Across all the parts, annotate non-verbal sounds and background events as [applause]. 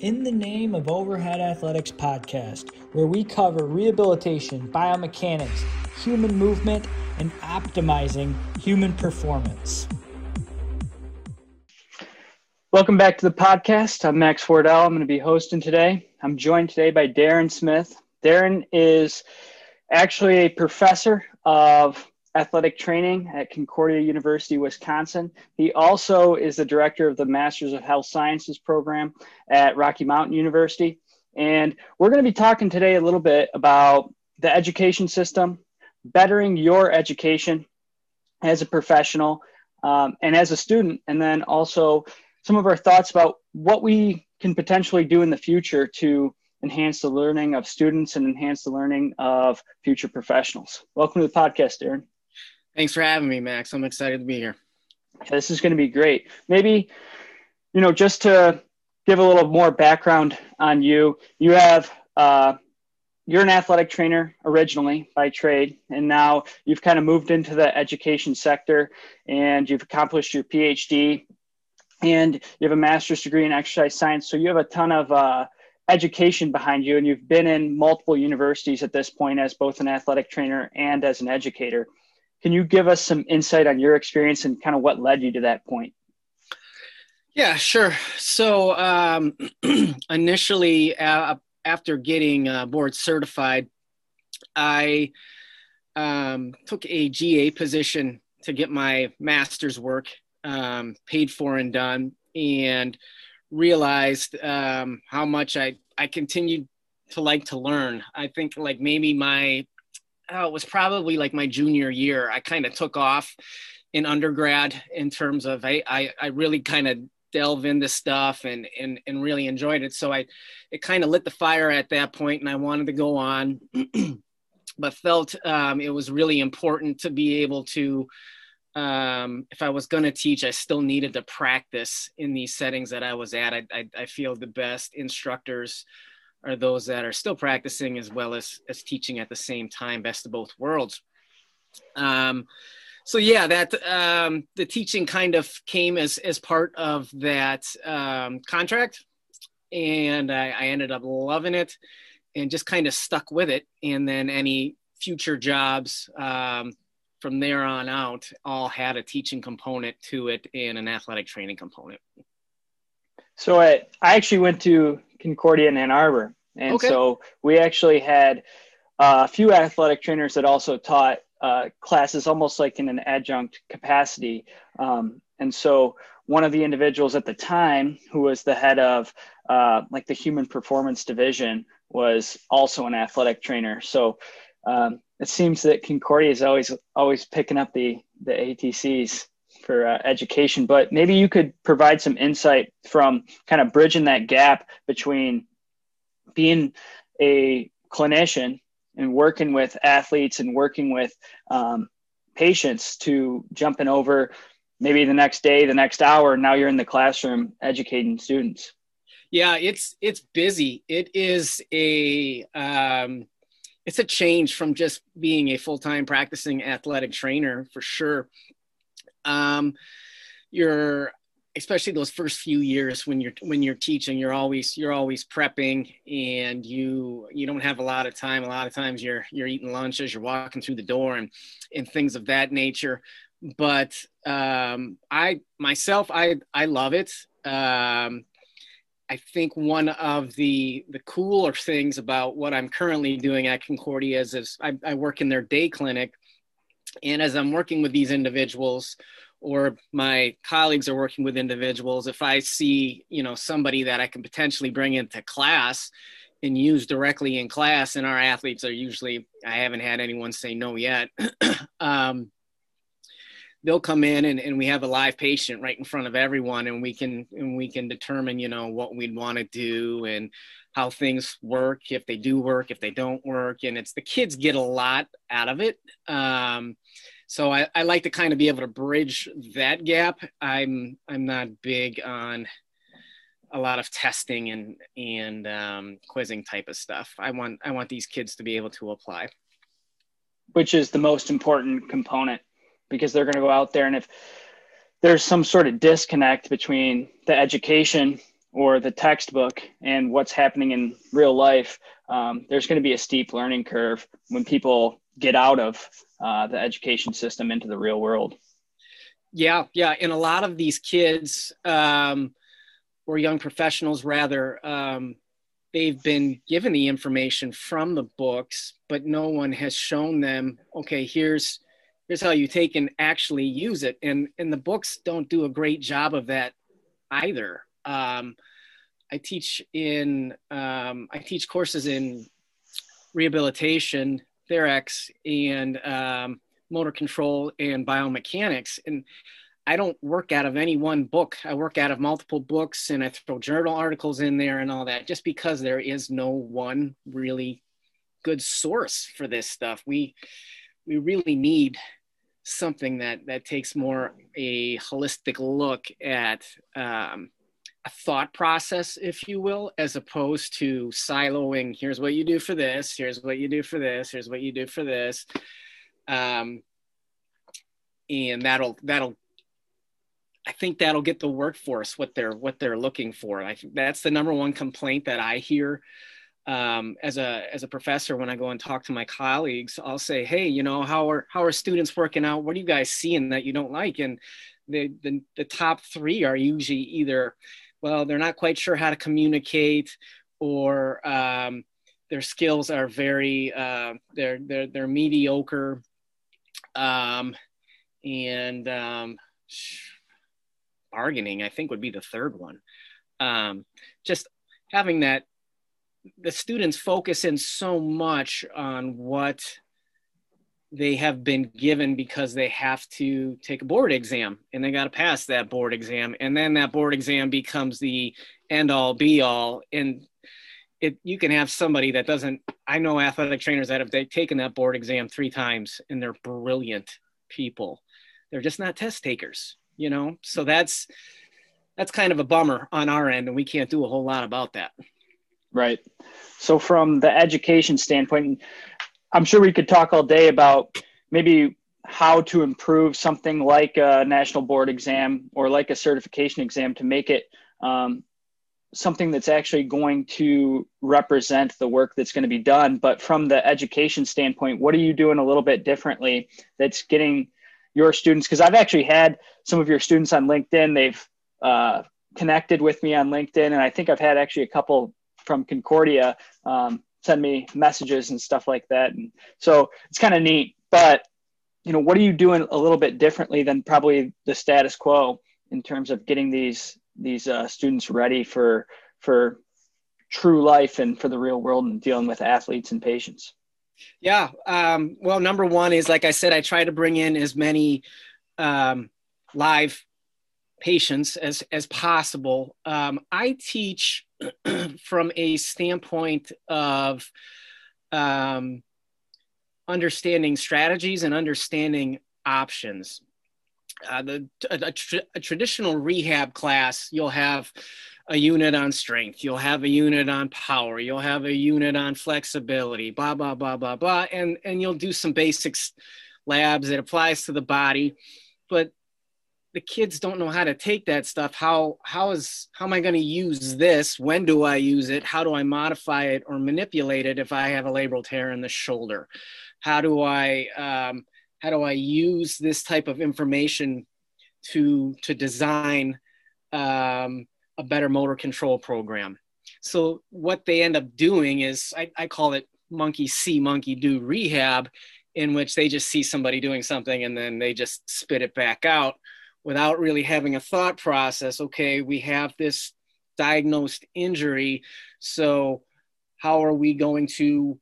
In the Name of Overhead Athletics podcast, where we cover rehabilitation, biomechanics, human movement, and optimizing human performance. Welcome back to the podcast. I'm Max Wardell. I'm going to be hosting today. I'm joined today by Darren Smith. Darren is actually a professor of athletic training at Concordia University, Wisconsin. He also is the director of the Masters of Health Sciences program at Rocky Mountain University. And we're going to be talking today a little bit about the education system, bettering your education as a professional um, and as a student, and then also some of our thoughts about what we can potentially do in the future to enhance the learning of students and enhance the learning of future professionals. Welcome to the podcast, Darren. Thanks for having me, Max. I'm excited to be here. This is going to be great. Maybe, you know, just to give a little more background on you, you have, uh, you're an athletic trainer originally by trade, and now you've kind of moved into the education sector and you've accomplished your PhD and you have a master's degree in exercise science. So you have a ton of uh, education behind you, and you've been in multiple universities at this point as both an athletic trainer and as an educator. Can you give us some insight on your experience and kind of what led you to that point? Yeah, sure. So um, [clears throat] initially, uh, after getting uh, board certified, I um, took a GA position to get my master's work um, paid for and done, and realized um, how much I I continued to like to learn. I think like maybe my oh, it was probably like my junior year. I kind of took off in undergrad in terms of I, I, I really kind of delve into stuff and, and, and really enjoyed it. So I, it kind of lit the fire at that point and I wanted to go on, [clears throat] but felt um, it was really important to be able to, um, if I was going to teach, I still needed to practice in these settings that I was at. I, I, I feel the best instructors are those that are still practicing as well as as teaching at the same time. Best of both worlds. Um, so yeah that um, the teaching kind of came as as part of that um, contract. And I, I ended up loving it and just kind of stuck with it. And then any future jobs um, from there on out all had a teaching component to it and an athletic training component so I, I actually went to Concordia in Ann Arbor. And okay. so we actually had uh, a few athletic trainers that also taught uh, classes almost like in an adjunct capacity. Um, and so one of the individuals at the time who was the head of uh, like the human performance division was also an athletic trainer. So um, it seems that Concordia is always always picking up the the ATCs for uh, education. But maybe you could provide some insight from kind of bridging that gap between being a clinician and working with athletes and working with um, patients to jumping over maybe the next day, the next hour. Now you're in the classroom educating students. Yeah, it's it's busy. It is a um, it's a change from just being a full time practicing athletic trainer for sure. Um, you're especially those first few years when you're when you're teaching you're always you're always prepping and you you don't have a lot of time. A lot of times you're you're eating lunches you're walking through the door and and things of that nature. But um i myself i i love it. Um I think one of the the cooler things about what I'm currently doing at Concordia is, is I, I work in their day clinic, and as I'm working with these individuals, or my colleagues are working with individuals if i see you know somebody that i can potentially bring into class and use directly in class and our athletes are usually i haven't had anyone say no yet [clears throat] um, they'll come in and, and we have a live patient right in front of everyone and we can and we can determine you know what we'd want to do and how things work if they do work if they don't work and it's the kids get a lot out of it um, so I, I like to kind of be able to bridge that gap. I'm I'm not big on a lot of testing and and um, quizzing type of stuff. I want I want these kids to be able to apply. Which is the most important component because they're going to go out there and if there's some sort of disconnect between the education or the textbook and what's happening in real life, um, there's going to be a steep learning curve when people get out of uh, the education system into the real world. Yeah, yeah, and a lot of these kids um, or young professionals, rather, um, they've been given the information from the books, but no one has shown them. Okay, here's here's how you take and actually use it, and and the books don't do a great job of that either. Um, I teach in um, I teach courses in rehabilitation, Therex, and um, motor control and biomechanics, and I don't work out of any one book. I work out of multiple books, and I throw journal articles in there and all that, just because there is no one really good source for this stuff. We we really need something that that takes more a holistic look at um, a thought process, if you will, as opposed to siloing. Here's what you do for this. Here's what you do for this. Here's what you do for this. Um, and that'll that'll I think that'll get the workforce what they're what they're looking for. I think that's the number one complaint that I hear um, as a as a professor when I go and talk to my colleagues. I'll say, hey, you know, how are how are students working out? What are you guys seeing that you don't like? And the the, the top three are usually either well, they're not quite sure how to communicate, or um, their skills are very uh, they're they're they're mediocre, um, and um, bargaining I think would be the third one. Um, just having that the students focus in so much on what they have been given because they have to take a board exam and they got to pass that board exam and then that board exam becomes the end all be all and it you can have somebody that doesn't i know athletic trainers that have taken that board exam three times and they're brilliant people they're just not test takers you know? So that's that's kind of a bummer on our end and we can't do a whole lot about that right so from the education standpoint I'm sure we could talk all day about maybe how to improve something like a national board exam or like a certification exam to make it um, something that's actually going to represent the work that's going to be done. But from the education standpoint, what are you doing a little bit differently that's getting your students? Because I've actually had some of your students on LinkedIn. They've uh, connected with me on LinkedIn, and I think I've had actually a couple from Concordia um, send me messages and stuff like that. And so it's kind of neat. But you know, what are you doing a little bit differently than probably the status quo in terms of getting these these uh, students ready for for true life and for the real world and dealing with athletes and patients? Yeah. Um, well, number one is like I said, I try to bring in as many um, live patients as as possible. Um, I teach [clears throat] from a standpoint of um, understanding strategies and understanding options. Uh, the a, a, tra- a, traditional rehab class, you'll have a unit on strength, you'll have a unit on power, you'll have a unit on flexibility, blah blah blah blah blah, and and you'll do some basics labs that applies to the body, but the kids don't know how to take that stuff. How how is how am i going to use this? When do i use it? How do i modify it or manipulate it if i have a labral tear in the shoulder? How do i um, how do i use this type of information to to design um, a better motor control program? So what they end up doing is i, I call it monkey see monkey do rehab in which they just see somebody doing something and then they just spit it back out without really having a thought process okay we have this diagnosed injury so how are we going to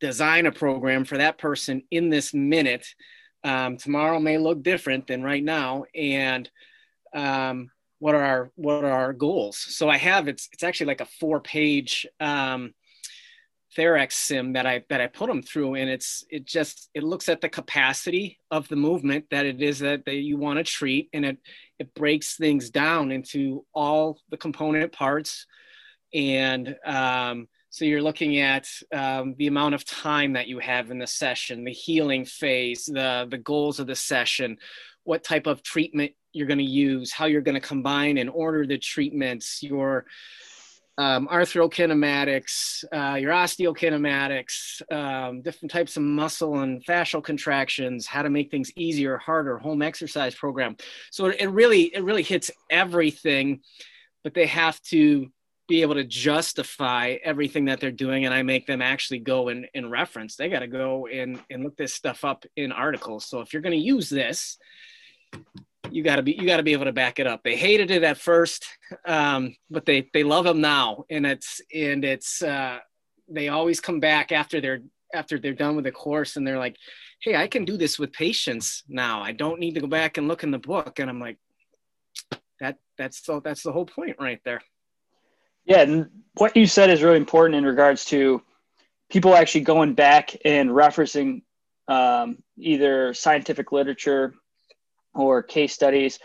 design a program for that person in this minute? Um, tomorrow may look different than right now and um, what are our what are our goals? So i have it's it's actually like a four page um, Therex sim that I that I put them through, and it's it just it looks at the capacity of the movement that it is that, that you want to treat, and it it breaks things down into all the component parts, and um, so you're looking at um, the amount of time that you have in the session, the healing phase, the the goals of the session, what type of treatment you're going to use, how you're going to combine and order the treatments, your um, arthrokinematics, uh, your osteokinematics, um, different types of muscle and fascial contractions, how to make things easier, harder, home exercise program. So it really, it really hits everything, but they have to be able to justify everything that they're doing. And I make them actually go and, and reference. They got to go and, and look this stuff up in articles. So if you're going to use this, you got to be you got to be able to back it up. They hated it at first, um, but they they love them now, and it's and it's uh, they always come back after they're after they're done with the course, and they're like, "Hey, I can do this with patients now. I don't need to go back and look in the book." And I'm like, "That that's the, that's the whole point right there." Yeah, and what you said is really important in regards to people actually going back and referencing um, either scientific literature or case studies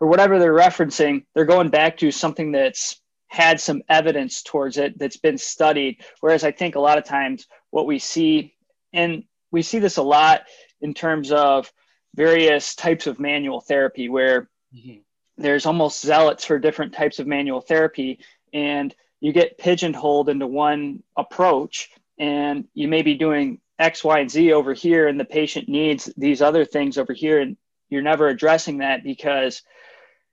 or whatever they're referencing, they're going back to something that's had some evidence towards it that's been studied. Whereas I think a lot of times what we see, and we see this a lot in terms of various types of manual therapy, where mm-hmm. there's almost zealots for different types of manual therapy, and you get pigeonholed into one approach, and you may be doing X, Y, and Z over here, and the patient needs these other things over here, and you're never addressing that because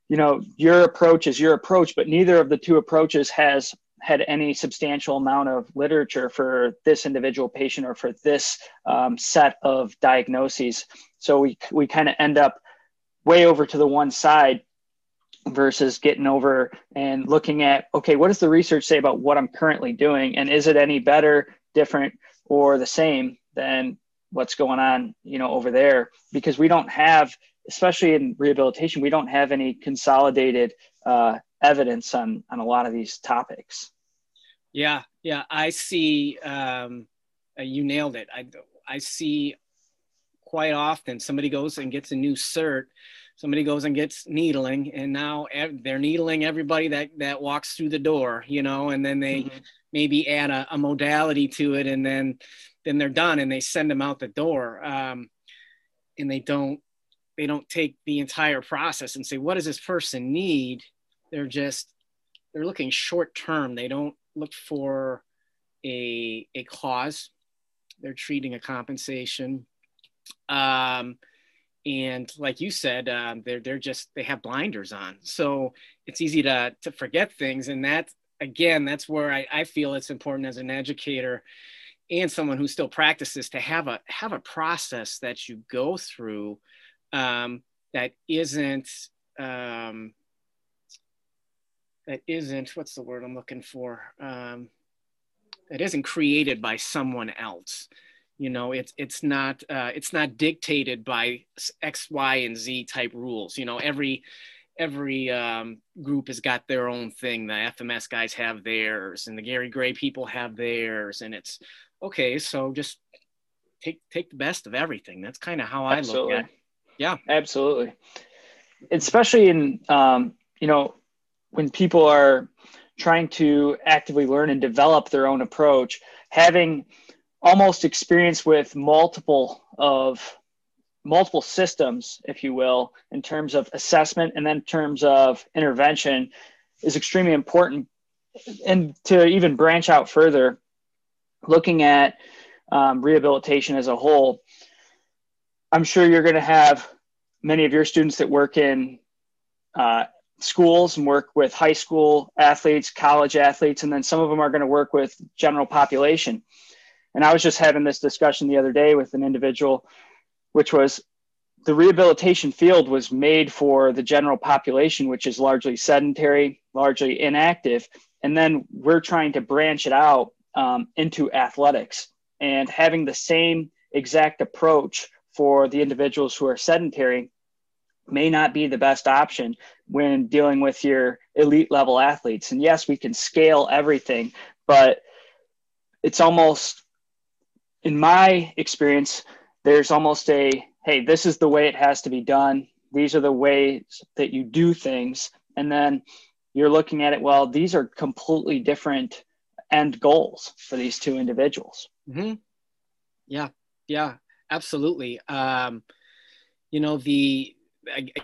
you know your approach is your approach but neither of the two approaches has had any substantial amount of literature for this individual patient or for this um, set of diagnoses. So we we kind of end up way over to the one side versus getting over and looking at okay what does the research say about what i'm currently doing? And is it any better different or the same than what's going on you know over there because we don't have especially in rehabilitation we don't have any consolidated uh, evidence on on a lot of these topics yeah yeah i see um, uh, you nailed it i i see quite often somebody goes and gets a new cert somebody goes and gets needling and now they're needling everybody that that walks through the door you know and then they mm-hmm. maybe add a, a modality to it and then then they're done and they send them out the door um, and they don't they don't take the entire process and say what does this person need? They're just they're looking short term. They don't look for a a cause. They're treating a compensation. Um, and like you said um, they're they're just they have blinders on. So it's easy to to forget things. And that again that's where I, I feel it's important as an educator and someone who still practices to have a have a process that you go through um, that isn't um, that isn't what's the word I'm looking for um, that isn't created by someone else. You know, it's it's not uh, it's not dictated by X, Y, and Z type rules. You know, every every um, group has got their own thing. The FMS guys have theirs, and the Gary Gray people have theirs, and it's okay, so just take take the best of everything. That's kind of how I Absolutely. look at. It. Yeah, absolutely. Especially in um, you know when people are trying to actively learn and develop their own approach, having almost experience with multiple of multiple systems, if you will, in terms of assessment and then in terms of intervention is extremely important. And to even branch out further, looking at um, rehabilitation as a whole, I'm sure you're going to have many of your students that work in uh, schools and work with high school athletes, college athletes, and then some of them are going to work with general population. And I was just having this discussion the other day with an individual, which was the rehabilitation field was made for the general population, which is largely sedentary, largely inactive. And then we're trying to branch it out um, into athletics and having the same exact approach for the individuals who are sedentary may not be the best option when dealing with your elite level athletes. And yes, we can scale everything, but it's almost, in my experience, there's almost a hey, this is the way it has to be done. These are the ways that you do things. And then you're looking at it, well, these are completely different end goals for these two individuals. Mm-hmm. Yeah, yeah, absolutely. Um, you know, the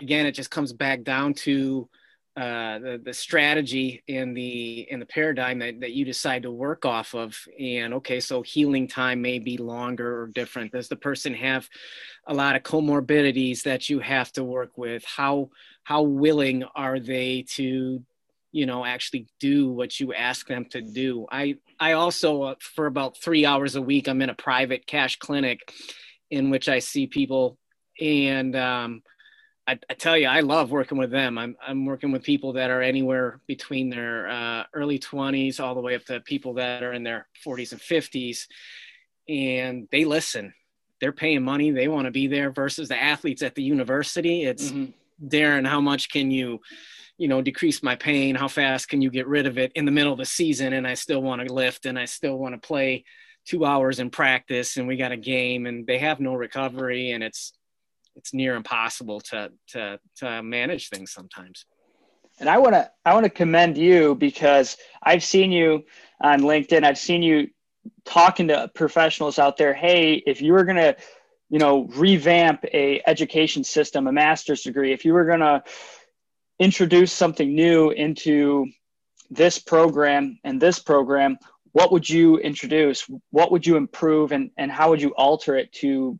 again, it just comes back down to uh, the the strategy and the and the paradigm that, that you decide to work off of and okay so healing time may be longer or different does the person have a lot of comorbidities that you have to work with how how willing are they to you know actually do what you ask them to do i i also uh, for about three hours a week i'm in a private cash clinic in which i see people and um, I, I, tell you, I love working with them. I'm, I'm working with people that are anywhere between their uh, early 20s all the way up to people that are in their 40s and 50s. And they listen. They're paying money. They want to be there versus the athletes at the university. It's mm-hmm. Darren, how much can you, you know, decrease my pain? How fast can you get rid of it in the middle of the season? And I still want to lift and I still want to play two hours in practice and we got a game and they have no recovery and it's it's near impossible to to to manage things sometimes. And I want to I want to commend you because I've seen you on LinkedIn. I've seen you talking to professionals out there. Hey, if you were going to, you know, revamp a education system, a master's degree, if you were going to introduce something new into this program and this program, what would you introduce? What would you improve, and and how would you alter it to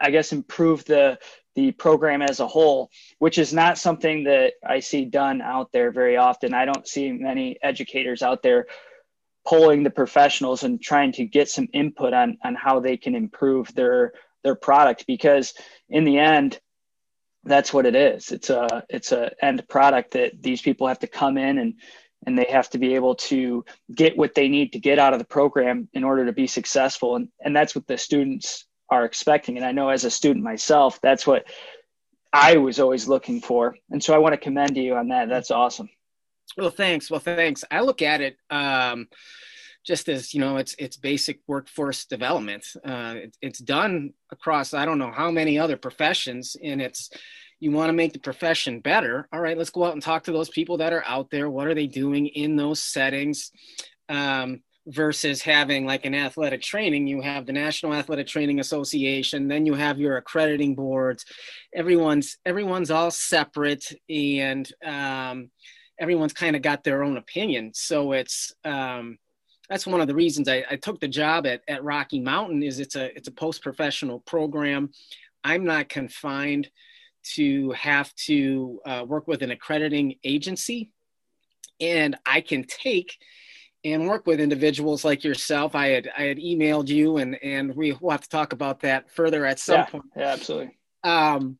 I guess, improve the the program as a whole, which is not something that I see done out there very often. I don't see many educators out there polling the professionals and trying to get some input on on how they can improve their their product because in the end that's what it is it's a it's a end product that these people have to come in and and they have to be able to get what they need to get out of the program in order to be successful and and that's what the students are expecting. And I know as a student myself, that's what I was always looking for. And so I want to commend you on that. That's awesome. Well, thanks. Well, thanks. I look at it um, just as you know, it's it's basic workforce development. Uh, it, it's done across I don't know how many other professions, and it's you want to make the profession better. All right, let's go out and talk to those people that are out there. What are they doing in those settings? Um, versus having like an athletic training you have the national athletic training association then you have your accrediting boards everyone's everyone's all separate and um, everyone's kind of got their own opinion so it's um, that's one of the reasons I, I, took the job at, at rocky mountain is it's a it's a post-professional program i'm not confined to have to uh, work with an accrediting agency and i can take and work with individuals like yourself. I had I had emailed you, and and we will have to talk about that further at some yeah, point. Yeah, absolutely. Um,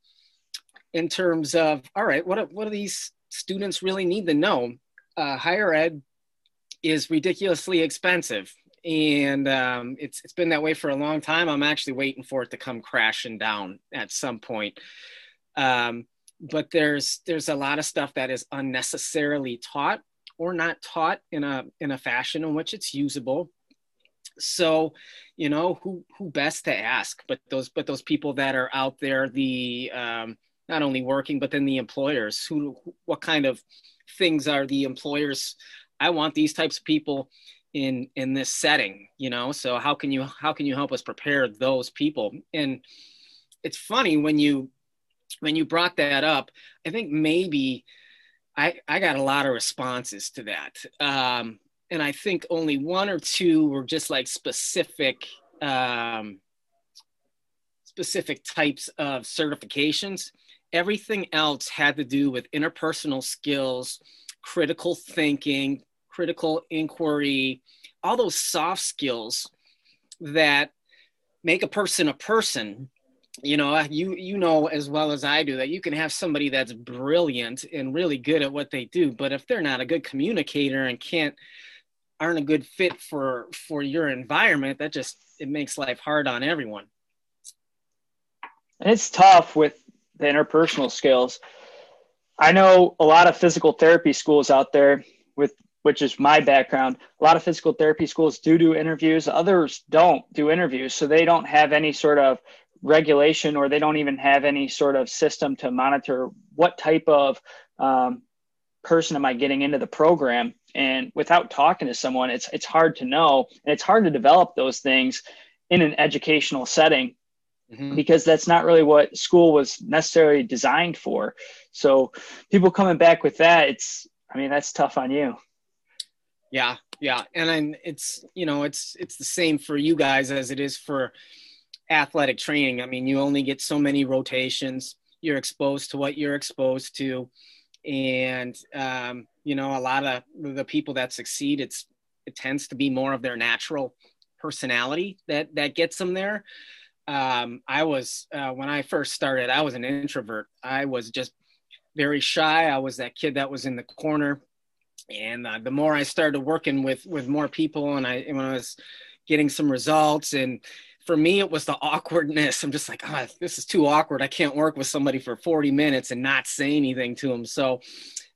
in terms of all right, what what do these students really need to know? Uh, higher ed is ridiculously expensive, and um, it's it's been that way for a long time. I'm actually waiting for it to come crashing down at some point. Um, but there's there's a lot of stuff that is unnecessarily taught or not taught in a in a fashion in which it's usable so you know who who best to ask but those but those people that are out there the um, not only working but then the employers who what kind of things are the employers i want these types of people in in this setting you know so how can you how can you help us prepare those people and it's funny when you when you brought that up i think maybe I, I got a lot of responses to that. Um, and I think only one or two were just like specific, um, specific types of certifications. Everything else had to do with interpersonal skills, critical thinking, critical inquiry, all those soft skills that make a person a person. You know you you know as well as i do that you can have somebody that's brilliant and really good at what they do but if they're not a good communicator and can't aren't a good fit for for your environment that just it makes life hard on everyone. And it's tough with the interpersonal skills. I know a lot of physical therapy schools out there with which is my background a lot of physical therapy schools do do interviews others don't do interviews so they don't have any sort of regulation or they don't even have any sort of system to monitor what type of um, person am I getting into the program. And without talking to someone, it's it's hard to know, and it's hard to develop those things in an educational setting. mm-hmm. because that's not really what school was necessarily designed for. So people coming back with that, it's I mean that's tough on you. Yeah, yeah, and then it's you know it's it's the same for you guys as it is for athletic training. I mean, you only get so many rotations. You're exposed to what you're exposed to, and um, you know a lot of the people that succeed, it's it tends to be more of their natural personality that that gets them there. Um, I was uh, when I first started, I was an introvert. I was just very shy. I was that kid that was in the corner. And uh, the more I started working with with more people, and I when I was getting some results, and for me it was the awkwardness. I'm just like, oh, this is too awkward. I can't work with somebody for 40 minutes and not say anything to them. So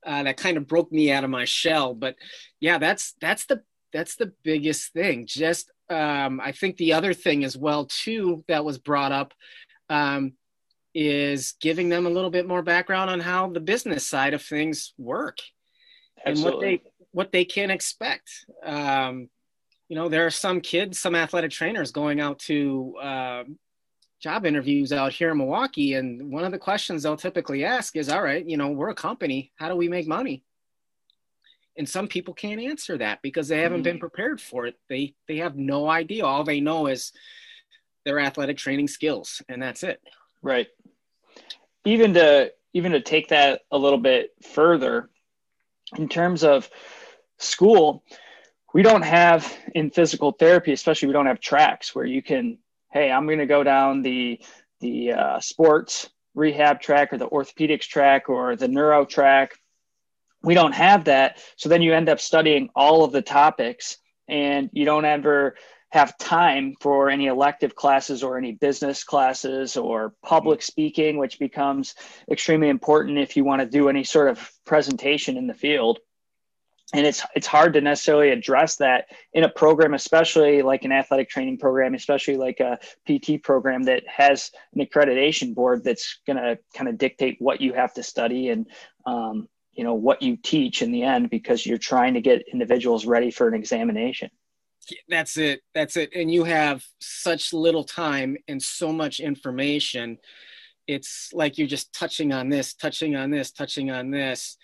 uh, that kind of broke me out of my shell. But yeah, that's that's the that's the biggest thing. Just um, I think the other thing as well too that was brought up um, is giving them a little bit more background on how the business side of things work Absolutely. and what they what they can expect. Um, you know, there are some kids, some athletic trainers going out to uh, job interviews out here in Milwaukee, and one of the questions they'll typically ask is, "All right, you know, we're a company. How do we make money?" and some people can't answer that because they haven't mm been prepared for it they they have no idea all they know is their athletic training skills and that's it right even to even to take that a little bit further in terms of school we don't have in physical therapy especially we don't have tracks where you can hey i'm going to go down the the uh, sports rehab track or the orthopedics track or the neuro track. We don't have that. So then you end up studying all of the topics and you don't ever have time for any elective classes or any business classes or public speaking which becomes extremely important if you want to do any sort of presentation in the field. And it's it's hard to necessarily address that in a program especially like an athletic training program especially like a pt program that has an accreditation board that's going to kind of dictate what you have to study and um, you know what you teach in the end because you're trying to get individuals ready for an examination that's it that's it and you have such little time and so much information it's like you're just touching on this touching on this touching on this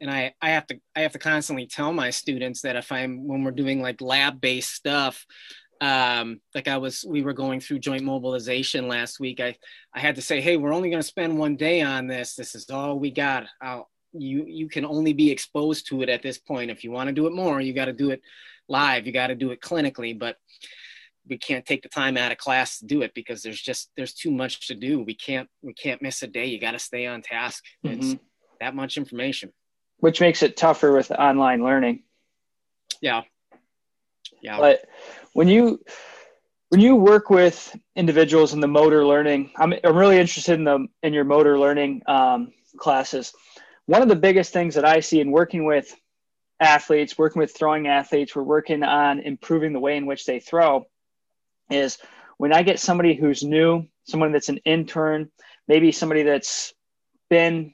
and i i have to i have to constantly tell my students that if i'm when we're doing like lab based stuff um, like I was, we were going through joint mobilization last week. I, I had to say, hey, we're only going to spend one day on this. This is all we got. I'll, you you can only be exposed to it at this point if you want to do it more you got to do it live you got to do it clinically but we can't take the time out of class to do it because there's just there's too much to do. We can't we can't miss a day. You got to stay on task. Mm-hmm. it's that much information. Which makes it tougher with online learning. Yeah. Yeah. But when you when you work with individuals in the motor learning i'm, I'm really interested in the in your motor learning um, classes. One of the biggest things that I see in working with athletes, working with throwing athletes, we're working on improving the way in which they throw is when I get somebody who's new, someone that's an intern, maybe somebody that's been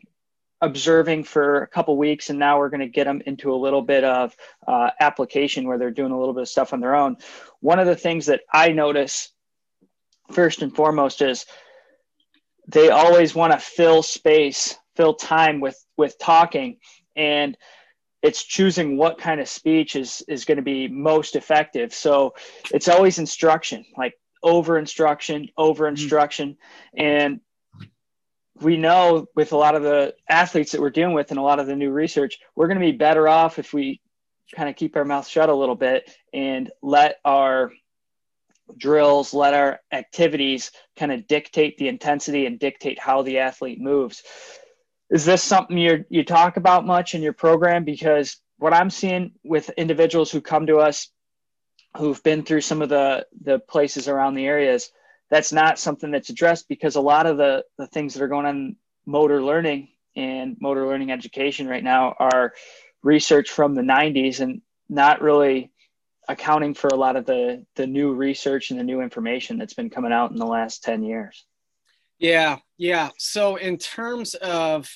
observing for a couple weeks and now we're going to get them into a little bit of uh, application where they're doing a little bit of stuff on their own. One of the things that i notice first and foremost is they always want to fill space fill time with with talking. And it's choosing what kind of speech is is going to be most effective. So it's always instruction like over instruction over instruction mm-hmm. and we know with a lot of the athletes that we're dealing with and a lot of the new research we're going to be better off if we kind of keep our mouth shut a little bit and let our drills let our activities kind of dictate the intensity and dictate how the athlete moves is this something you you talk about much in your program? Because what I'm seeing with individuals who come to us who've been through some of the the places around the areas, that's not something that's addressed because a lot of the the things that are going on motor learning and motor learning education right now are research from the 90s and not really accounting for a lot of the the new research and the new information that's been coming out in the last 10 years yeah, yeah. So in terms of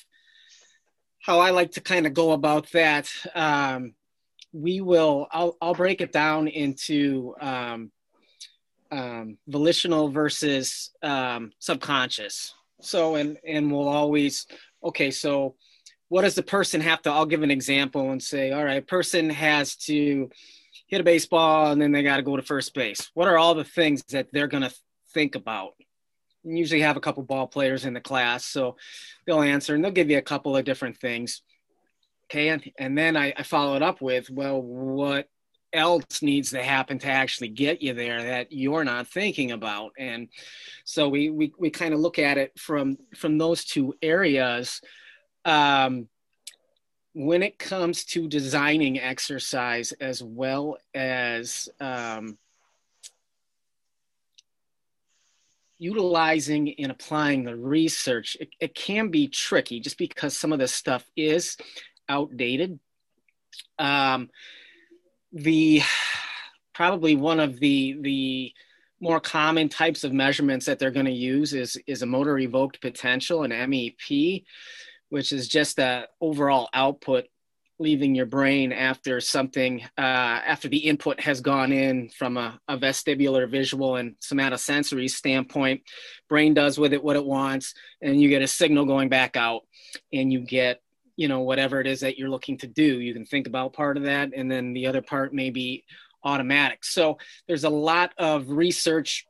how I like to kind of go about that, um, we will. I'll I'll break it down into um, um, volitional versus um, subconscious. So, and and we'll always okay. So, what does the person have to? I'll give an example and say, all right, person has to hit a baseball and then they got to go to first base. What are all the things that they're to think about? Usually have a couple ball players in the class, so they'll answer and they'll give you a couple of different things. Okay, and, and then I, I follow it up with, well, what else needs to happen to actually get you there that you're not thinking about and so we we, we kind of look at it from from those two areas um, when it comes to designing exercise as well as um, utilizing and applying the research it, it can be tricky just because some of this stuff is outdated. Um, the probably one of the the more common types of measurements that they're going to use is is a motor evoked potential an MEP, which is just the overall output leaving your brain after something uh, after the input has gone in from a, a, vestibular visual and somatosensory standpoint. Brain does with it what it wants and you get a signal going back out and you get you know whatever it is that you're looking to do. You can think about part of that and then the other part may be automatic. So there's a lot of research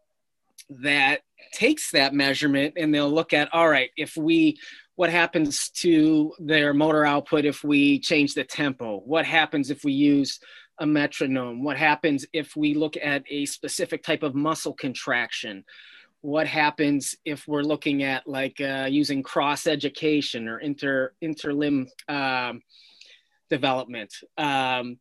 that takes that measurement and they'll look at all right if we what happens to their motor output if we change the tempo what happens if we use a metronome what happens if we look at a specific type of muscle contraction what happens if we're looking at like uh, using cross education or inter interlimb um, development. Um,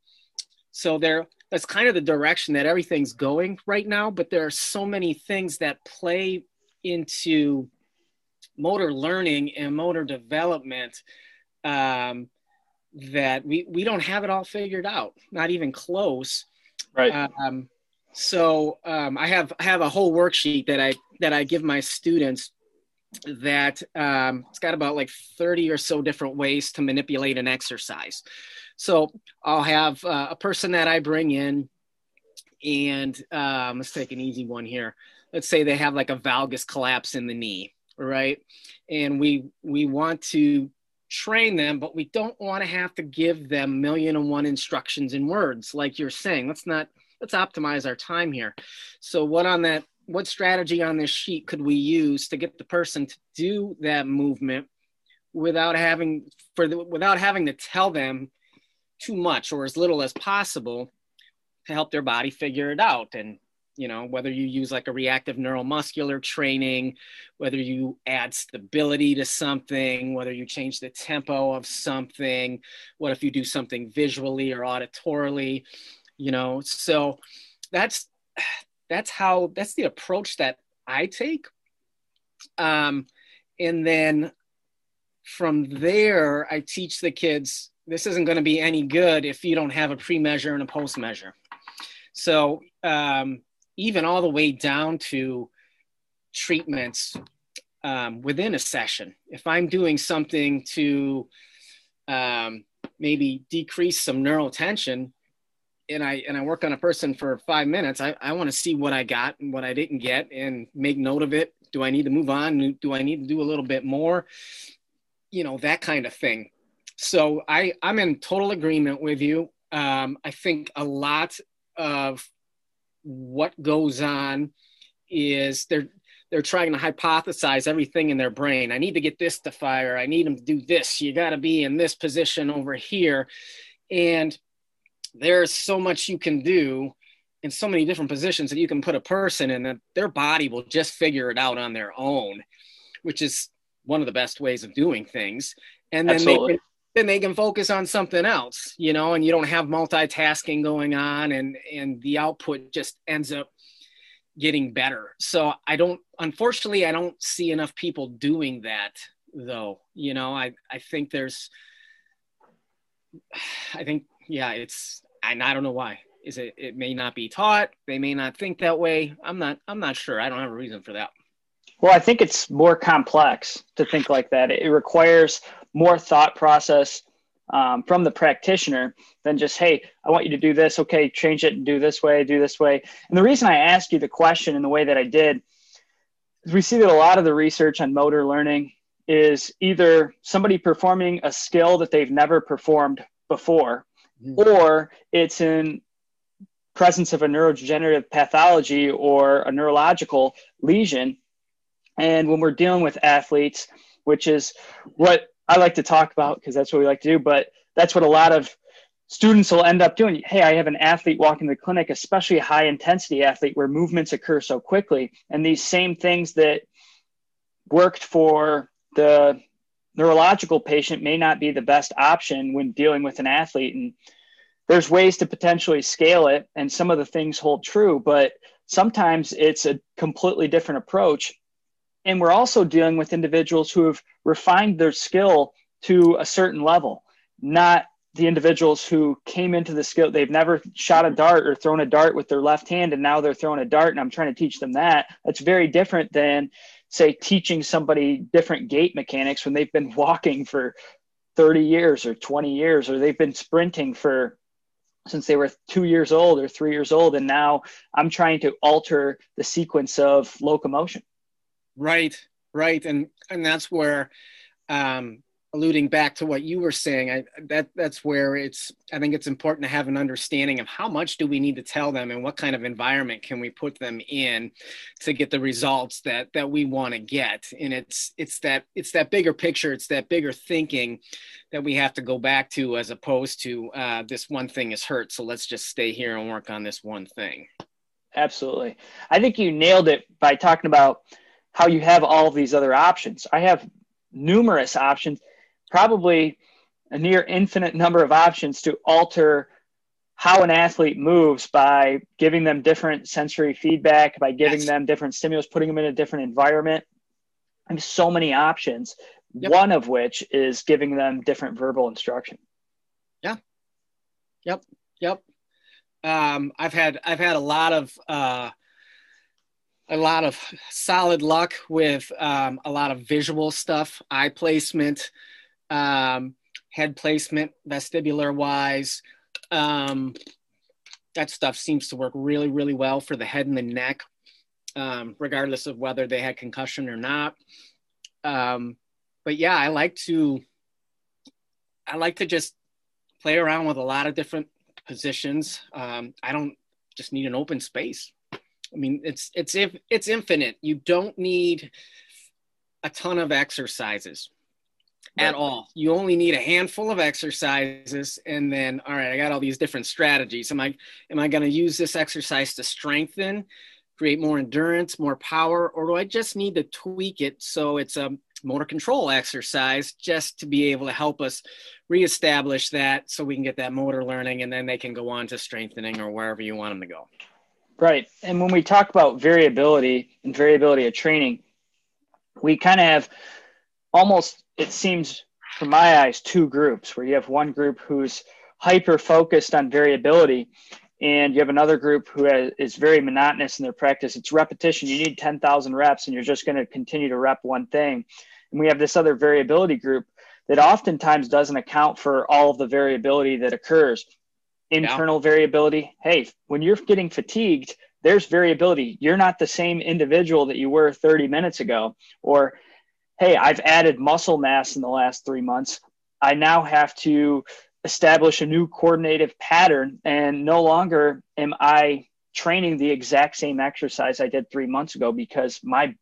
so there, that's kind of the direction that everything's going right now. But there are so many things that play into motor learning and motor development um, that we we don't have it all figured out, not even close. Right. Um, so um, I have I have a whole worksheet that I that I give my students that um, it's got about like 30 or so different ways to manipulate an exercise. So I'll have uh, a person that I bring in, and um, let's take an easy one here. Let's say they have like a valgus collapse in the knee, right? And we we want to train them, but we don't want to have to give them million and one instructions in words, like you're saying. Let's not let's optimize our time here. So what on that, what strategy on this sheet could we use to get the person to do that movement without having for the, without having to tell them too much or as little as possible to help their body figure it out and you know whether you use like a reactive neuromuscular training whether you add stability to something whether you change the tempo of something what if you do something visually or auditorily you know? So that's that's how that's the approach that i take. Um and then from there i teach the kids this isn't going to be any good if you don't have a pre-measure and a post-measure. So um, even all the way down to treatments um, within a session if i'm doing something to um, maybe decrease some neural tension and I and I work on a person for five minutes, I, I want to see what I got and what I didn't get and make note of it. Do I need to move on? Do I need to do a little bit more? You know, that kind of thing. So I, I'm in total agreement with you. Um, I think a lot of what goes on is they're they're trying to hypothesize everything in their brain. I need to get this to fire. I need them to do this. You got to be in this position over here. And there's so much you can do in so many different positions that you can put a person in that their body will just figure it out on their own, which is one of the best ways of doing things. And then they can, then they can focus on something else, you know, and you don't have multitasking going on and and the output just ends up getting better. So I don't unfortunately I don't see enough people doing that though. You know, I I think there's I think yeah, it's and I don't know why. Is it it may not be taught, they may not think that way. I'm not I'm not sure. I don't have a reason for that. Well, I think it's more complex to think like that. It requires more thought process, um, from the practitioner than just, hey, I want you to do this. Okay, change it and do this way, do this way. And the reason I asked you the question in the way that I did is we see that a lot of the research on motor learning is either somebody performing a skill that they've never performed before, mm-hmm. or it's in presence of a neurodegenerative pathology or a neurological lesion. And when we're dealing with athletes, which is what I like to talk about because that's what we like to do. But that's what a lot of students will end up doing. Hey, I have an athlete walking the clinic, especially a high intensity athlete where movements occur so quickly. And these same things that worked for the neurological patient may not be the best option when dealing with an athlete. And there's ways to potentially scale it, and some of the things hold true, but sometimes it's a completely different approach and we're also dealing with individuals who have refined their skill to a certain level, not the individuals who came into the skill they've never shot a dart or thrown a dart with their left hand and now they're throwing a dart and i'm trying to teach them that. That's very different than say teaching somebody different gait mechanics when they've been [laughs] walking for 30 years or 20 years or they've been sprinting for since they were two years old or three years old and now i'm trying to alter the sequence of locomotion Right, right, and and that's where, um, alluding back to what you were saying, I, that that's where it's. I think it's important to have an understanding of how much do we need to tell them, and what kind of environment can we put them in, to get the results that that we want to get. And it's it's that it's that bigger picture, it's that bigger thinking that we have to go back to, as opposed to uh, this one thing is hurt, so let's just stay here and work on this one thing. Absolutely, I think you nailed it by talking about how you have all of these other options. I have numerous options, probably a near infinite number of options to alter how an athlete moves by giving them different sensory feedback, by giving yes. them different stimulus, putting them in a different environment. I have so many options, yep. one of which is giving them different verbal instruction. Yeah. Yep. Yep. Um, I've had I've had a lot of uh, a lot of solid luck with um, a lot of visual stuff, eye placement, um, head placement, vestibular wise. Um, that stuff seems to work really, really well for the head and the neck, um, regardless of whether they had concussion or not. Um, but yeah, I like to, I like to just play around with a lot of different positions. Um, I don't just need an open space. I mean, it's it's if it's infinite. You don't need a ton of exercises at all. You only need a handful of exercises, and then all right, I got all these different strategies. Am I am I going to use this exercise to strengthen, create more endurance, more power, or do I just need to tweak it so it's a motor control exercise just to be able to help us reestablish that so we can get that motor learning and then they can go on to strengthening or wherever you want them to go. Right. And when we talk about variability and variability of training, we kind of have almost, it seems from my eyes, two groups where you have one group who's hyper focused on variability and you have another group who has, is very monotonous in their practice. It's repetition. You need 10,000 reps and you're just going to continue to rep one thing. And we have this other variability group that oftentimes doesn't account for all of the variability that occurs internal yeah. variability. Hey, when you're getting fatigued, there's variability. You're not the same individual that you were 30 minutes ago. Or, hey, I've added muscle mass in the last three months. I now have to establish a new coordinative pattern, and no longer am I training the exact same exercise I did three months ago because my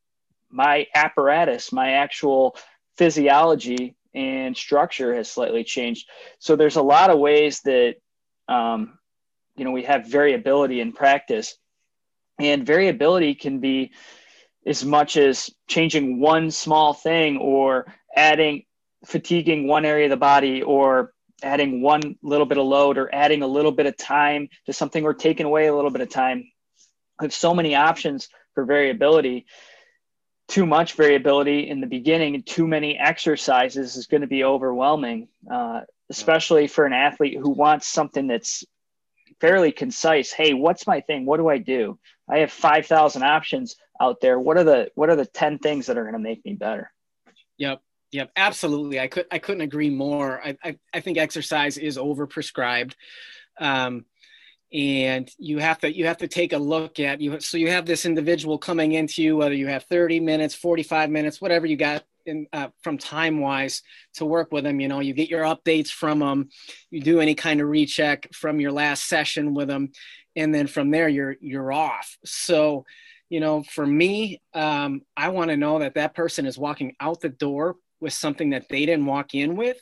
my apparatus, my actual physiology and structure has slightly changed. So there's a lot of ways that um, you know we have variability in practice and variability can be as much as changing one small thing or adding fatiguing one area of the body or adding one little bit of load or adding a little bit of time to something or taking away a little bit of time. We have so many options for variability. Too much variability in the beginning and too many exercises is going to be overwhelming. Uh, especially for an athlete who wants something that's fairly concise. Hey, what's my thing? What do I do? I have 5,000 options out there. What are the what are the 10 things that are going to make me better? Yep. Yep, absolutely. I could I couldn't agree more. I I, I think exercise is overprescribed. Um, and you have to you have to take a look at you so you have this individual coming into you whether you have 30 minutes 45 minutes whatever you got in uh, from time wise to work with them you know you get your updates from them you do any kind of recheck from your last session with them and then from there you're you're off so you know for me um, i want to know that that person is walking out the door with something that they didn't walk in with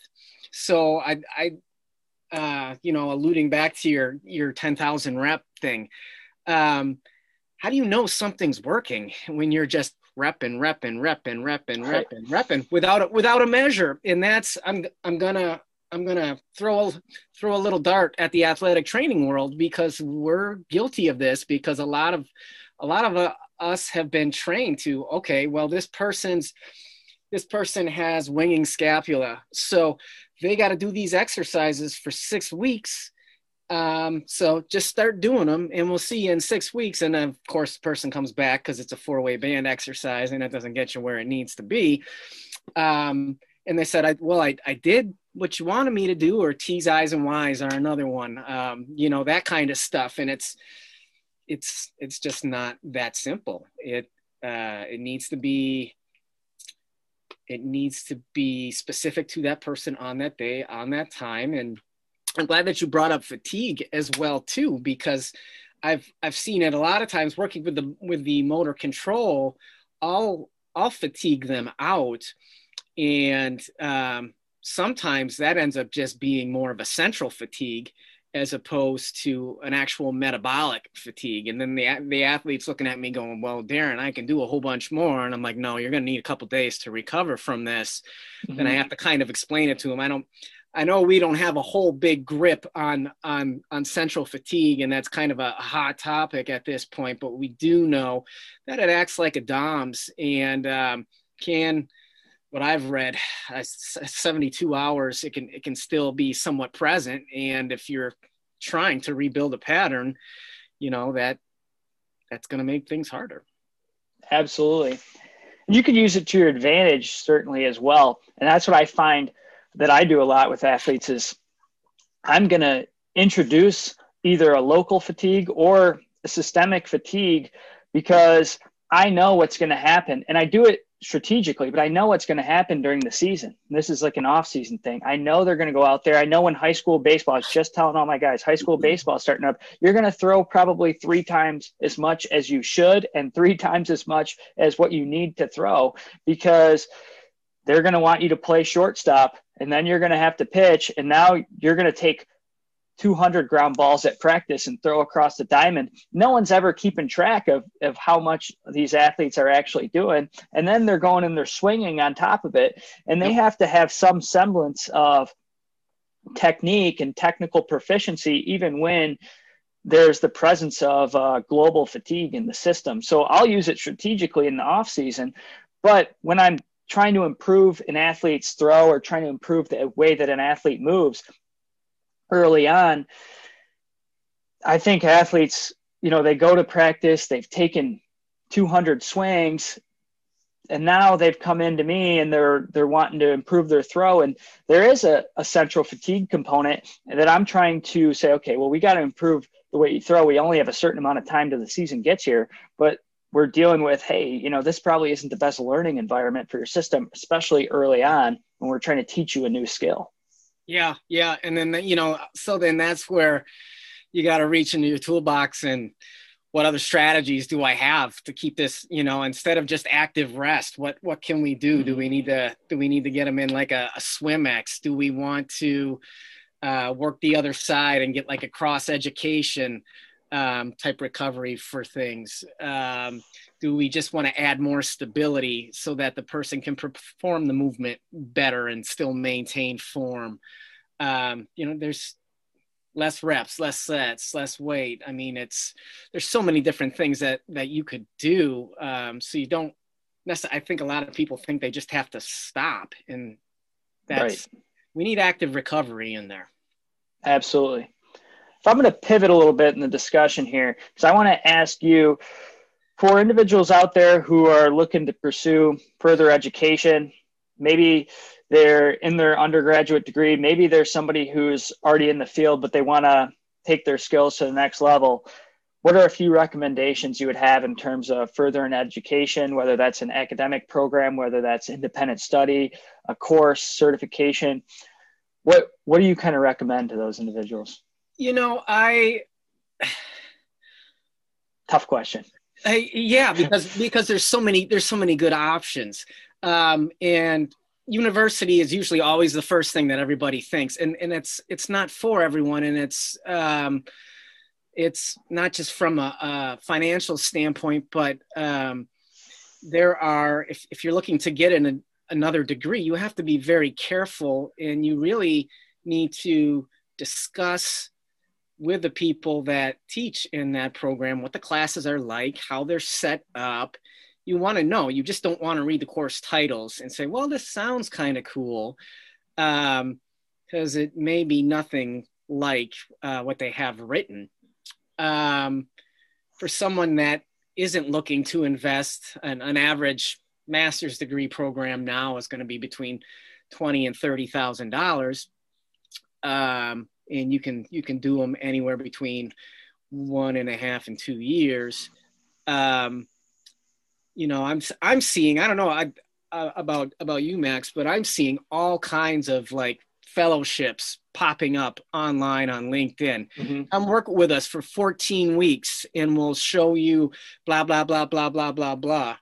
so i i uh, you know, alluding back to your your 10,000 rep thing. Um, how do you know something's working when you're just repping, repping, repping, repping, repping, repping without a, without a measure? And that's I'm I'm gonna I'm gonna throw throw a little dart at the athletic training world because we're guilty of this because a lot of a lot of uh, us have been trained to okay, well this person's this person has winging scapula, so they got to do these exercises for six weeks. Um, so just start doing them and we'll see you in six weeks. And then of course the person comes back because it's a four way band exercise and it doesn't get you where it needs to be. Um, and they said, I, well, I, I did what you wanted me to do or T's, I's and Y's are another one, um, you know, that kind of stuff. And it's, it's, it's just not that simple. It, uh, it needs to be it needs to be specific to that person on that day on that time and i'm glad that you brought up fatigue as well too because i've i've seen it a lot of times working with the with the motor control i'll i'll fatigue them out and um, sometimes that ends up just being more of a central fatigue as opposed to an actual metabolic fatigue. And then the the athlete's looking at me going, "Well, Darren, I can do a whole bunch more." And I'm like, "No, you're going to need a couple days to recover from this." Mm-hmm. And I have to kind of explain it to him. I don't. I know we don't have a whole big grip on on on central fatigue, and that's kind of a hot topic at this point. But we do know that it acts like a DOMS and um, can what I've read, uh, 72 hours, it can it can still be somewhat present. And if you're trying to rebuild a pattern, you know that that's going to make things harder. Absolutely, you can use it to your advantage certainly as well. And that's what I find that I do a lot with athletes is I'm going to introduce either a local fatigue or a systemic fatigue because I know what's going to happen, and I do it strategically, but I know what's going to happen during the season. This is like an off-season thing. I know they're going to go out there. I know when high school baseball, I was just telling all my guys, high school baseball starting up, you're going to throw probably three times as much as you should and three [laughs] times as much as what you need to throw because they're going to want you to play shortstop and then you're going to have to pitch and now you're going to take 200 ground balls at practice and throw across the diamond. No one's ever keeping track of, of how much these athletes are actually doing. And then they're going and they're swinging on top of it. And they have to have some semblance of technique and technical proficiency, even when there's the presence of uh, global fatigue in the system. So I'll use it strategically in the off season. But when I'm trying to improve an athlete's throw or trying to improve the way that an athlete moves, early on, I think athletes, you know, they go to practice, they've taken 200 swings, and now they've come into me and they're they're wanting to improve their throw. And there is a, a central fatigue component that i'm trying to say okay well we got to improve the way you throw. We only have a certain amount of time till the season gets here but we're dealing with hey you know this probably isn't the best learning environment for your system especially early on when we're trying to teach you a new skill yeah, yeah, and then you know, so then that's where you got to reach into your toolbox and what other strategies do I have to keep this, you know, instead of just active rest, what what can we do? Do we need to do we need to get them in like a, a SwimEx? Do we want to uh, work the other side and get like a cross education um, type recovery for things? Um, do we just want to add more stability so that the person can perform the movement better and still maintain form? Um, you know there's less reps less sets less weight. I mean it's there's so many different things that that you could do. Um, so you don't necessarily i think a lot of people think they just have to stop and that's right. we need active recovery in there. Absolutely if i'm going to pivot a little bit in the discussion here because i want to ask you for individuals out there who are looking to pursue further education, maybe they're in their undergraduate degree maybe there's somebody who's already in the field but they want to take their skills to the next level what are a few recommendations you would have in terms of furthering education whether that's an academic program whether that's independent study a course certification? What what do you kind of recommend to those individuals you know i tough question. I, yeah because because there's so many there's so many good options. Um, and university is usually always the first thing that everybody thinks. And and it's it's not for everyone. And it's um, it's not just from a, a financial standpoint but um, there are if, if you're looking to get in a, another degree you have to be very careful and you really need to discuss with the people that teach in that program what the classes are like how they're set up. You want to know you just don't want to read the course titles and say well this sounds kind of cool because um, it may be nothing like uh, what they have written. Um, for someone that isn't looking to invest an, an average master's degree program now is going to be between 20 and 30 thousand um, dollars and you can you can do them anywhere between one and a half and two years. Um, you know i'm i'm seeing i don't know I, uh, about about you max but i'm seeing all kinds of like fellowships popping up online on linkedin. Mm-hmm. come work with us for 14 weeks and we'll show you blah blah blah blah blah blah blah.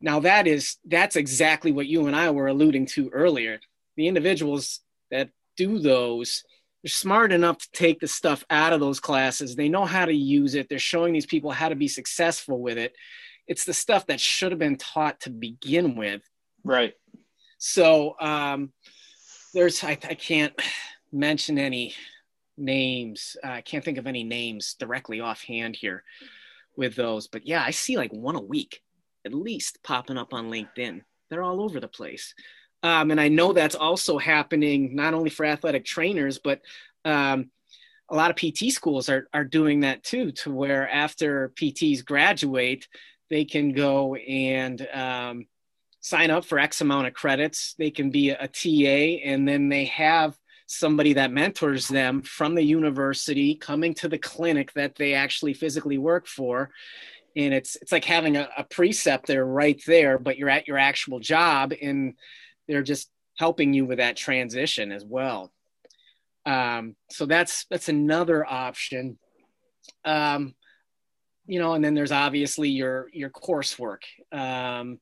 Now that is that's exactly what you and i were alluding to earlier. The individuals that do those they're smart enough to take the stuff out of those classes. They know how to use it. They're showing these people how to be successful with it. It's the stuff that should have been taught to begin with. Right. So um, there's, I, I can't mention any names. Uh, I can't think of any names directly offhand here with those. But yeah, I see like one a week at least popping up on LinkedIn. They're all over the place. Um, and I know that's also happening not only for athletic trainers, but um, a lot of PT schools are, are doing that too, to where after PTs graduate, they can go and um, sign up for X amount of credits. They can be a, a TA, and then they have somebody that mentors them from the university coming to the clinic that they actually physically work for and it's it's like having a, a preceptor right there but you're at your actual job and they're just helping you with that transition as well. Um, so that's that's another option. Um, you know, and then there's obviously your your coursework. Um,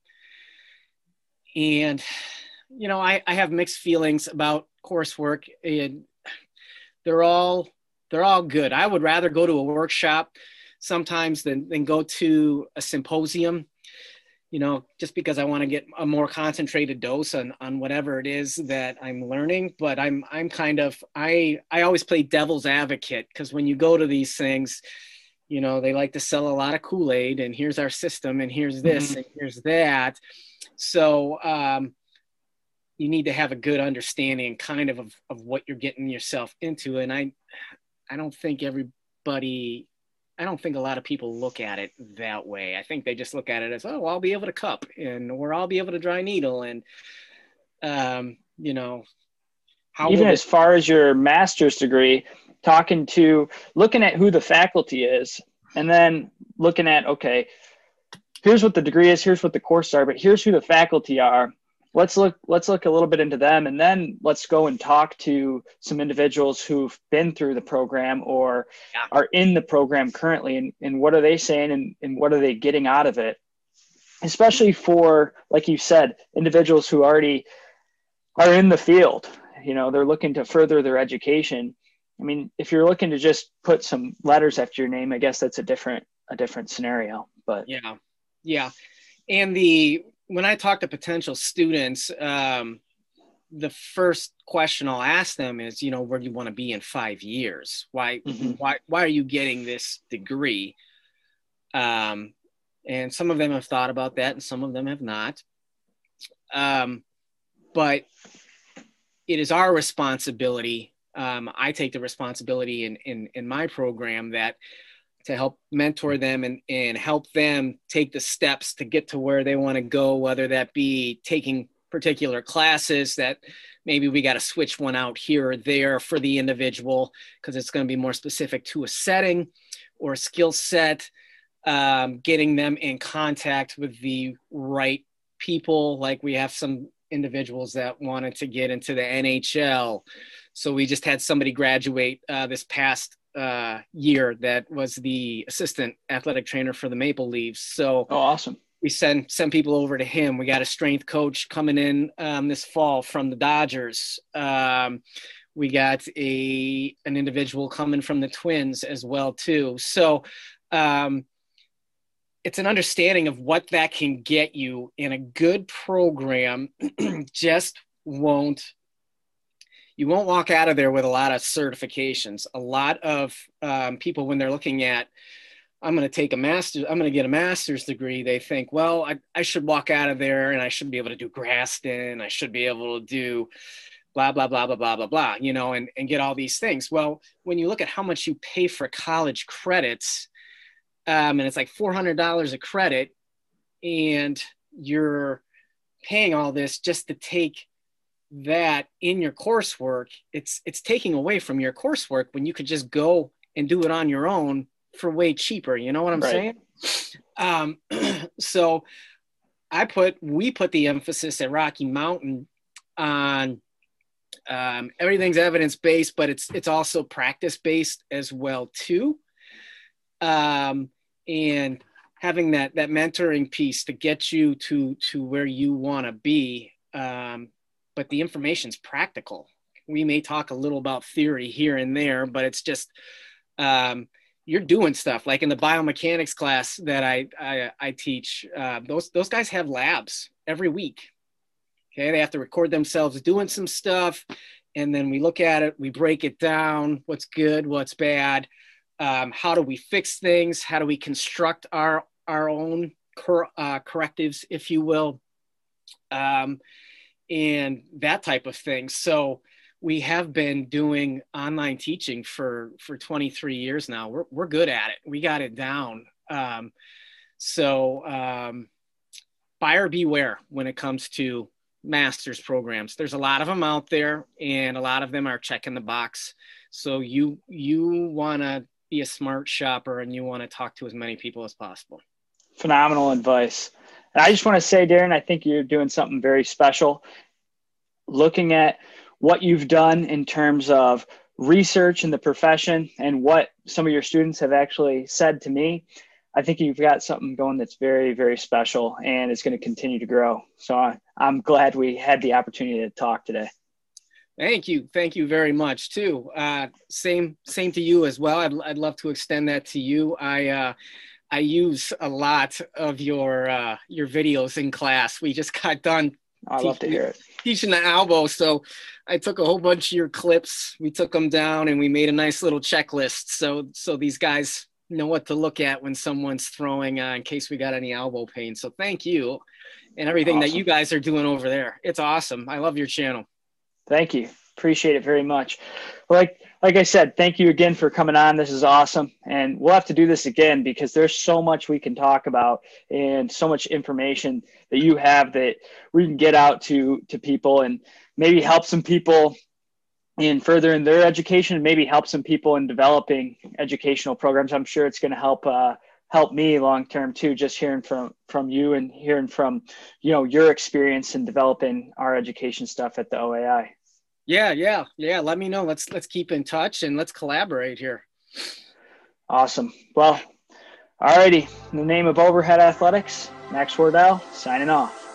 and you know, I, I have mixed feelings about coursework. And they're all they're all good. I would rather go to a workshop sometimes than, than go to a symposium you know, just because I want to get a more concentrated dose on, on whatever it is that I'm learning. But I'm I'm kind of I I always play devil's advocate because when you go to these things, you know, they like to sell a lot of Kool-Aid and here's our system and here's this mm-hmm. and here's that. So um, you need to have a good understanding kind of, of of what you're getting yourself into. And I I don't think everybody I don't think a lot of people look at it that way. I think they just look at it as, oh, I'll be able to cup and or I'll be able to dry needle and um, you know, how even as far as your master's degree, talking to looking at who the faculty is, and then looking at okay, here's what the degree is, here's what the courses are, but here's who the faculty are, let's look let's look a little bit into them and then let's go and talk to some individuals who've been through the program or yeah. are in the program currently and, and what are they saying and, and what are they getting out of it? Especially for like you said individuals who already are in the field you know they're looking to further their education. I mean if you're looking to just put some letters after your name i guess that's a different a different scenario but yeah. Yeah. And the when I talk to potential students, um, the first question I'll ask them is, you know, where do you want to be in five years? Why, mm-hmm. why, why are you getting this degree? Um, and some of them have thought about that, and some of them have not. Um, but it is our responsibility. Um, I take the responsibility in, in in my program that to help mentor them and, and help them take the steps to get to where they want to go, whether that be taking particular classes that maybe we got to switch one out here or there for the individual because it's going to be more specific to a setting or a skill set um, getting them in contact with the right people. Like we have some individuals that wanted to get into the nhl so we just had somebody graduate uh, this past uh, year that was the assistant athletic trainer for the maple leafs so oh awesome we send send people over to him. We got a strength coach coming in um, this fall from the Dodgers. Um, we got a an individual coming from the Twins as well too. So um, it's an understanding of what that can get you in a good program. [clears throat] just won't you won't walk out of there with a lot of certifications. A lot of um, people when they're looking at I'm going to take a master's, I'm going to get a master's degree. They think, well, I, I should walk out of there and I should be able to do Graston. I should be able to do blah, blah, blah, blah, blah, blah, blah, you know, and, and get all these things. Well, when you look at how much you pay for college credits, um, and it's like $400 a credit, and you're paying all this just to take that in your coursework, it's, it's taking away from your coursework when you could just go and do it on your own for way cheaper. You know what I'm right. saying? Um, [clears throat] so I put, we put the emphasis at Rocky Mountain on um, everything's evidence based, but it's it's also practice based as well too. Um, and having that that mentoring piece to get you to to where you want to be, um, but the information's practical. We may talk a little about theory here and there, but it's just um, you're doing stuff like in the biomechanics class that I I, I teach. Uh, those those guys have labs every week. Okay, they have to record themselves doing some stuff, and then we look at it, we break it down. What's good, what's bad. Um, how do we fix things? How do we construct our our own cor- uh, correctives, if you will, um, and that type of thing. So we have been doing online teaching for for 23 years now. We're, we're good at it. We got it down. Um, so um, buyer beware when it comes to master's programs. There's a lot of them out there and a lot of them are checking the box. So you you want to be a smart shopper and you want to talk to as many people as possible. Phenomenal advice and i just want to say darren i think you're doing something very special looking at what you've done in terms of research in the profession and what some of your students have actually said to me, I think you've got something going that's very, very special and it's going to continue to grow. So I, am glad we had the opportunity to talk today. Thank you. Thank you very much too. Uh, same, same to you as well. I'd, I'd love to extend that to you. I, uh, I use a lot of your, uh, your videos in class. We just got done I love to hear it. Teaching the elbow. So I took a whole bunch of your clips. We took them down and we made a nice little checklist. So so these guys know what to look at when someone's throwing uh, in case we got any elbow pain. So thank you and everything awesome. that you guys are doing over there. It's awesome. I love your channel. Thank you. Appreciate it very much. Like like I said, thank you again for coming on. This is awesome. And we'll have to do this again because there's so much we can talk about and so much information that you have that we can get out to to people and maybe help some people in furthering their education and maybe help some people in developing educational programs. I'm sure it's going to help uh, help me long term too. Just hearing from from you and hearing from you know your experience in developing our education stuff at the OAI. Yeah, yeah, yeah. Let me know. Let's let's keep in touch and let's collaborate here. Awesome. Well, alrighty. In the name of Overhead Athletics, Max Wardell signing off.